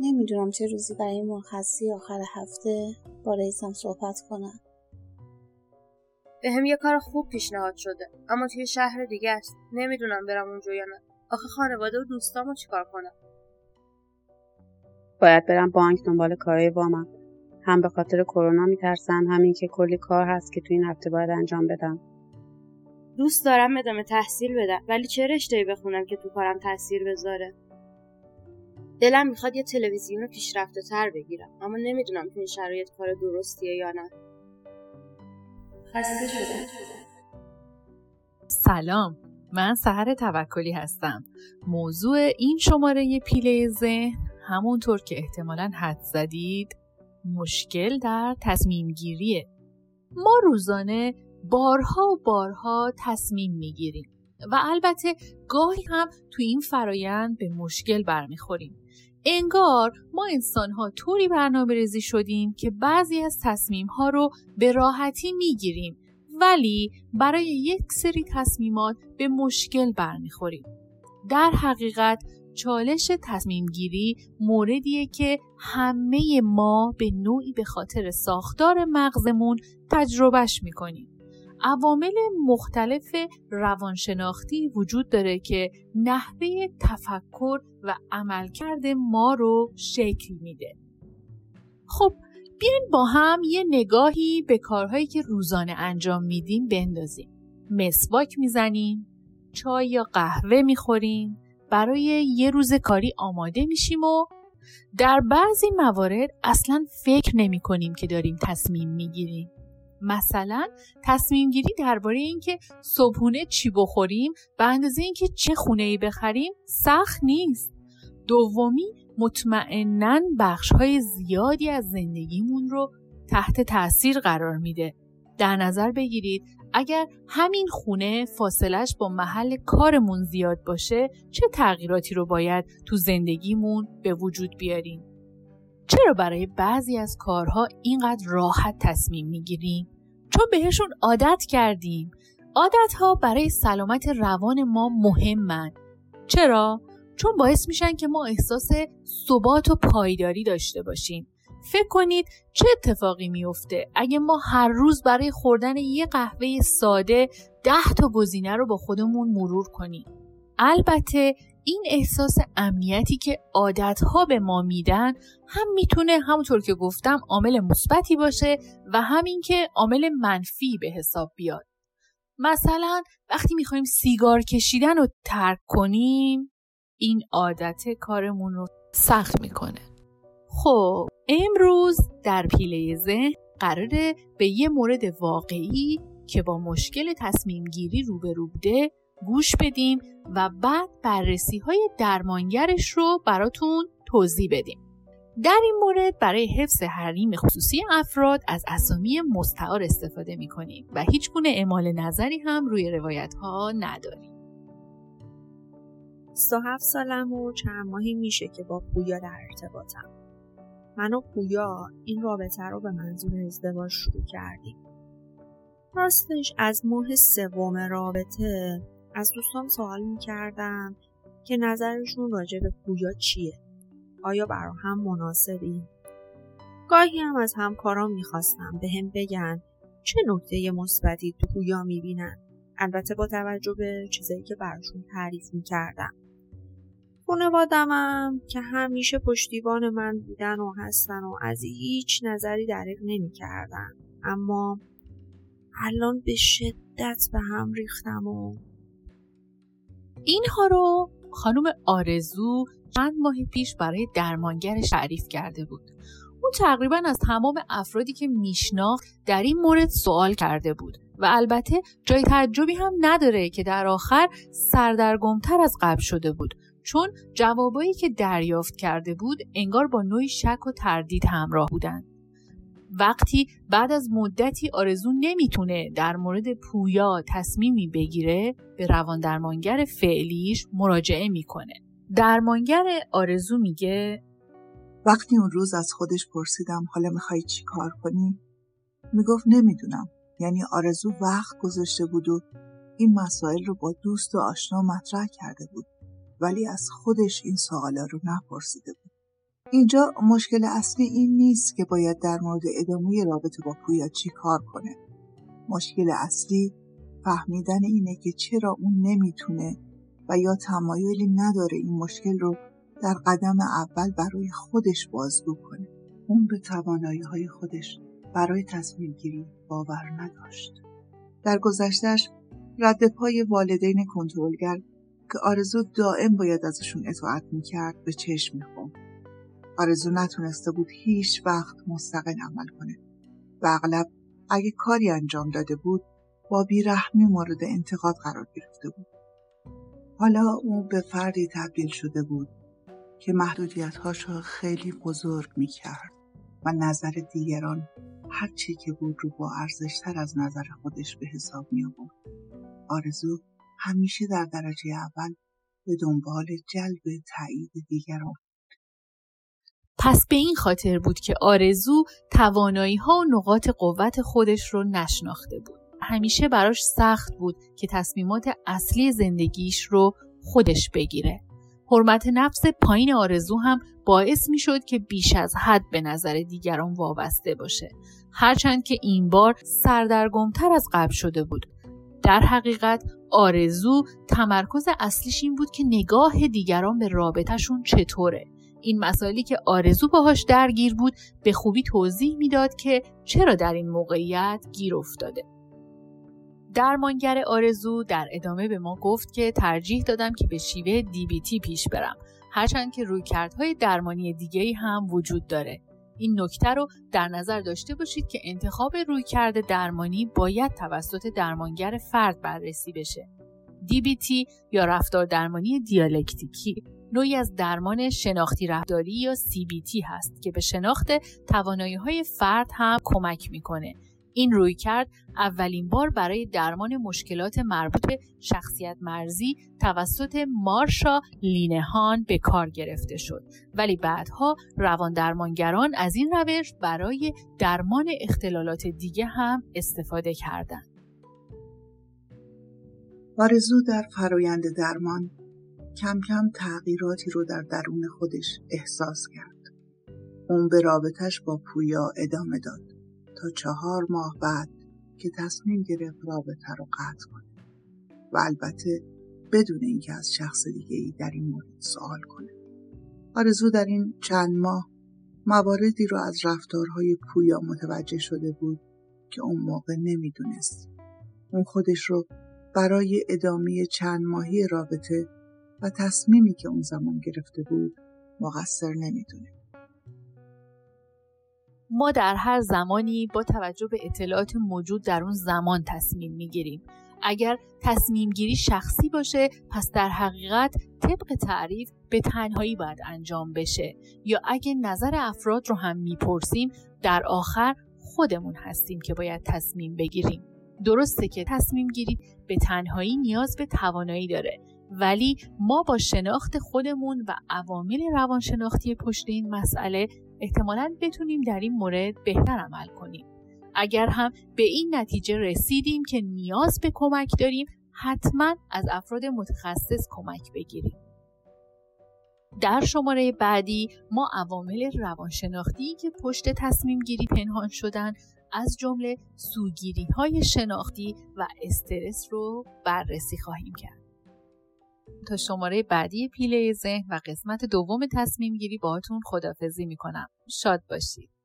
نمی‌دونم چه روزی برای مرخصی آخر هفته با رئیسم صحبت کنم. به هم یه کار خوب پیشنهاد شده اما توی شهر دیگه است. نمی‌دونم برم اونجا یا نه. آخه خانواده و دوستامو چیکار کنم؟ باید برم بانک دنبال کارهای وامم هم به خاطر کرونا میترسم همین که کلی کار هست که تو این هفته باید انجام بدم. دوست دارم ادامه تحصیل بدم ولی چه رشته‌ای بخونم که تو کارم تاثیر بذاره؟ دلم می‌خواد یه تلویزیون پیشرفته تر بگیرم اما نمی‌دونم تو این شرایط کار درستیه یا نه. خسته شدم. سلام. من سهر توکلی هستم. موضوع این شماره پیله ذهن همونطور که احتمالا حد زدید مشکل در تصمیم گیریه ما روزانه بارها و بارها تصمیم می‌گیریم و البته گاهی هم تو این فرایند به مشکل برمیخوریم. انگار ما انسان ها طوری برنامه ریزی شدیم که بعضی از تصمیم ها رو به راحتی می‌گیریم ولی برای یک سری تصمیمات به مشکل برمیخوریم. در حقیقت چالش تصمیم گیری موردیه که همه ما به نوعی به خاطر ساختار مغزمون تجربهش می‌کنیم. عوامل مختلف روانشناختی وجود داره که نحوه تفکر و عملکرد ما رو شکل میده. خب بیاین با هم یه نگاهی به کارهایی که روزانه انجام میدیم بندازیم. مسواک می‌زنیم، چای یا قهوه می‌خوریم، برای یه روز کاری آماده میشیم و در بعضی موارد اصلا فکر نمی کنیم که داریم تصمیم می‌گیریم. مثلا تصمیم گیری درباره اینکه صبحونه چی بخوریم به اندازه اینکه چه خونه ای بخریم سخت نیست. دومی مطمئنا بخش های زیادی از زندگیمون رو تحت تاثیر قرار میده. در نظر بگیرید اگر همین خونه فاصلش با محل کارمون زیاد باشه چه تغییراتی رو باید تو زندگیمون به وجود بیاریم؟ چرا برای بعضی از کارها اینقدر راحت تصمیم می‌گیریم؟ چون بهشون عادت کردیم. عادتها برای سلامت روان ما مهمن. چرا؟ چون باعث میشن که ما احساس ثبات و پایداری داشته باشیم. فکر کنید چه اتفاقی میفته اگه ما هر روز برای خوردن یه قهوه ساده ده تا گزینه رو با خودمون مرور کنیم. البته این احساس امنیتی که عادتها به ما میدن هم می‌تونه همونطور که گفتم عامل مثبتی باشه و همین که عامل منفی به حساب بیاد. مثلا وقتی می‌خوایم سیگار کشیدن رو ترک کنیم این عادت کارمون رو سخت می‌کنه. خب امروز در پیله ذهن قراره به یه مورد واقعی که با مشکل تصمیم گیری روبرو بوده گوش بدیم و بعد بررسی های درمانگرش رو براتون توضیح بدیم. در این مورد برای حفظ حریم خصوصی افراد از اسامی مستعار استفاده می کنیم و هیچ گونه اعمال نظری هم روی روایت ها نداریم. سه هفت سالم و چند ماهی میشه که با پویا در ارتباطم. من و پویا این رابطه رو به منظور ازدواج شروع کردیم. راستش از ماه سوم رابطه از دوستان سوال می‌کردم که نظرشون راجع به پویا چیه؟ آیا برا هم مناسبی؟ گاهی هم از همکاران می‌خواستم به هم بگن چه نکته مثبتی تو پویا می‌بینن البته با توجه به چیزایی که براشون تعریف می‌کردم خانوادمم که همیشه پشتیبان من بودن و هستن و از هیچ نظری دریغ نمی‌کردن اما الان به شدت به هم ریختم و اینها رو خانم آرزو چند ماه پیش برای درمانگرش تعریف کرده بود. اون تقریبا از تمام افرادی که میشناخت در این مورد سوال کرده بود و البته جای تعجبی هم نداره که در آخر سردرگمتر از قبل شده بود چون جوابایی که دریافت کرده بود انگار با نوعی شک و تردید همراه بودند. وقتی بعد از مدتی آرزو نمی‌تونه در مورد پویا تصمیمی بگیره به روان درمانگر فعلیش مراجعه می‌کنه. درمانگر آرزو میگه وقتی اون روز از خودش پرسیدم حالا می‌خوای چی کار کنی؟ می‌گفت نمی‌دونم. یعنی آرزو وقت گذاشته بود و این مسائل رو با دوست و آشنا مطرح کرده بود. ولی از خودش این سوالا رو نپرسیده بود. اینجا مشکل اصلی این نیست که باید در مورد ادامه رابطه با پویا چی کار کنه. مشکل اصلی فهمیدن اینه که چرا اون نمی‌تونه و یا تمایلی نداره این مشکل رو در قدم اول برای خودش بازگو کنه. اون به توانایی های خودش برای تصمیم گیری باور نداشت. در گذشتش رد پای والدین کنترلگر که آرزو دائم باید ازشون اطاعت می‌کرد به چشم می‌خوند. آرزو نتونسته بود هیچ وقت مستقل عمل کنه و اغلب اگه کاری انجام داده بود با بیرحمی مورد انتقاد قرار گرفته بود. حالا او به فردی تبدیل شده بود که محدودیتهاش را خیلی بزرگ می کرد و نظر دیگران هرچی که بود رو با ارزشتر از نظر خودش به حساب می آورد. آرزو همیشه در درجه اول به دنبال جلب تایید دیگران پس به این خاطر بود که آرزو توانایی ها و نقاط قوت خودش رو نشناخته بود. همیشه براش سخت بود که تصمیمات اصلی زندگیش رو خودش بگیره. حرمت نفس پایین آرزو هم باعث می شد که بیش از حد به نظر دیگران وابسته باشه. هرچند که این بار سردرگمتر از قبل شده بود. در حقیقت آرزو تمرکز اصلیش این بود که نگاه دیگران به رابطهشون چطوره. این مسائلی که آرزو باهاش درگیر بود به خوبی توضیح می‌داد که چرا در این موقعیت گیر افتاده. درمانگر آرزو در ادامه به ما گفت که ترجیح دادم که به شیوه دیبیتی پیش برم. هرچند که رویکردهای درمانی دیگه هم وجود داره. این نکته رو در نظر داشته باشید که انتخاب رویکرد درمانی باید توسط درمانگر فرد بررسی بشه. DBT یا رفتار درمانی دیالکتیکی. نوعی از درمان شناختی رفتاری یا CBT هست که به شناخت توانایی های فرد هم کمک می‌کنه این روی کرد اولین بار برای درمان مشکلات مربوط به شخصیت مرزی توسط مارشا لینهان به کار گرفته شد ولی بعدها روان درمانگران از این روش برای درمان اختلالات دیگه هم استفاده کردند. آرزو در فرایند درمان کم کم تغییراتی رو در درون خودش احساس کرد. اون به رابطش با پویا ادامه داد تا چهار ماه بعد که تصمیم گرفت رابطه رو قطع کنه و البته بدون اینکه از شخص دیگه ای در این مورد سوال کنه. آرزو در این چند ماه مواردی رو از رفتارهای پویا متوجه شده بود که اون موقع نمی‌دونست. اون خودش رو برای ادامه چند ماهی رابطه و تصمیمی که اون زمان گرفته بود مقصر نمی‌دونه. ما در هر زمانی با توجه به اطلاعات موجود در اون زمان تصمیم می‌گیریم. اگر تصمیم گیری شخصی باشه پس در حقیقت طبق تعریف به تنهایی باید انجام بشه یا اگه نظر افراد رو هم می‌پرسیم در آخر خودمون هستیم که باید تصمیم بگیریم. درسته که تصمیم گیری به تنهایی نیاز به توانایی داره ولی ما با شناخت خودمون و عوامل روانشناختی پشت این مسئله احتمالا بتونیم در این مورد بهتر عمل کنیم. اگر هم به این نتیجه رسیدیم که نیاز به کمک داریم حتما از افراد متخصص کمک بگیریم. در شماره بعدی ما عوامل روانشناختی که پشت تصمیم گیری پنهان شدن از جمله سوگیری های شناختی و استرس رو بررسی خواهیم کرد. تا شماره بعدی پیله ذهن و قسمت دوم تصمیم گیری باهاتون خدافزی می‌کنم. شاد باشید.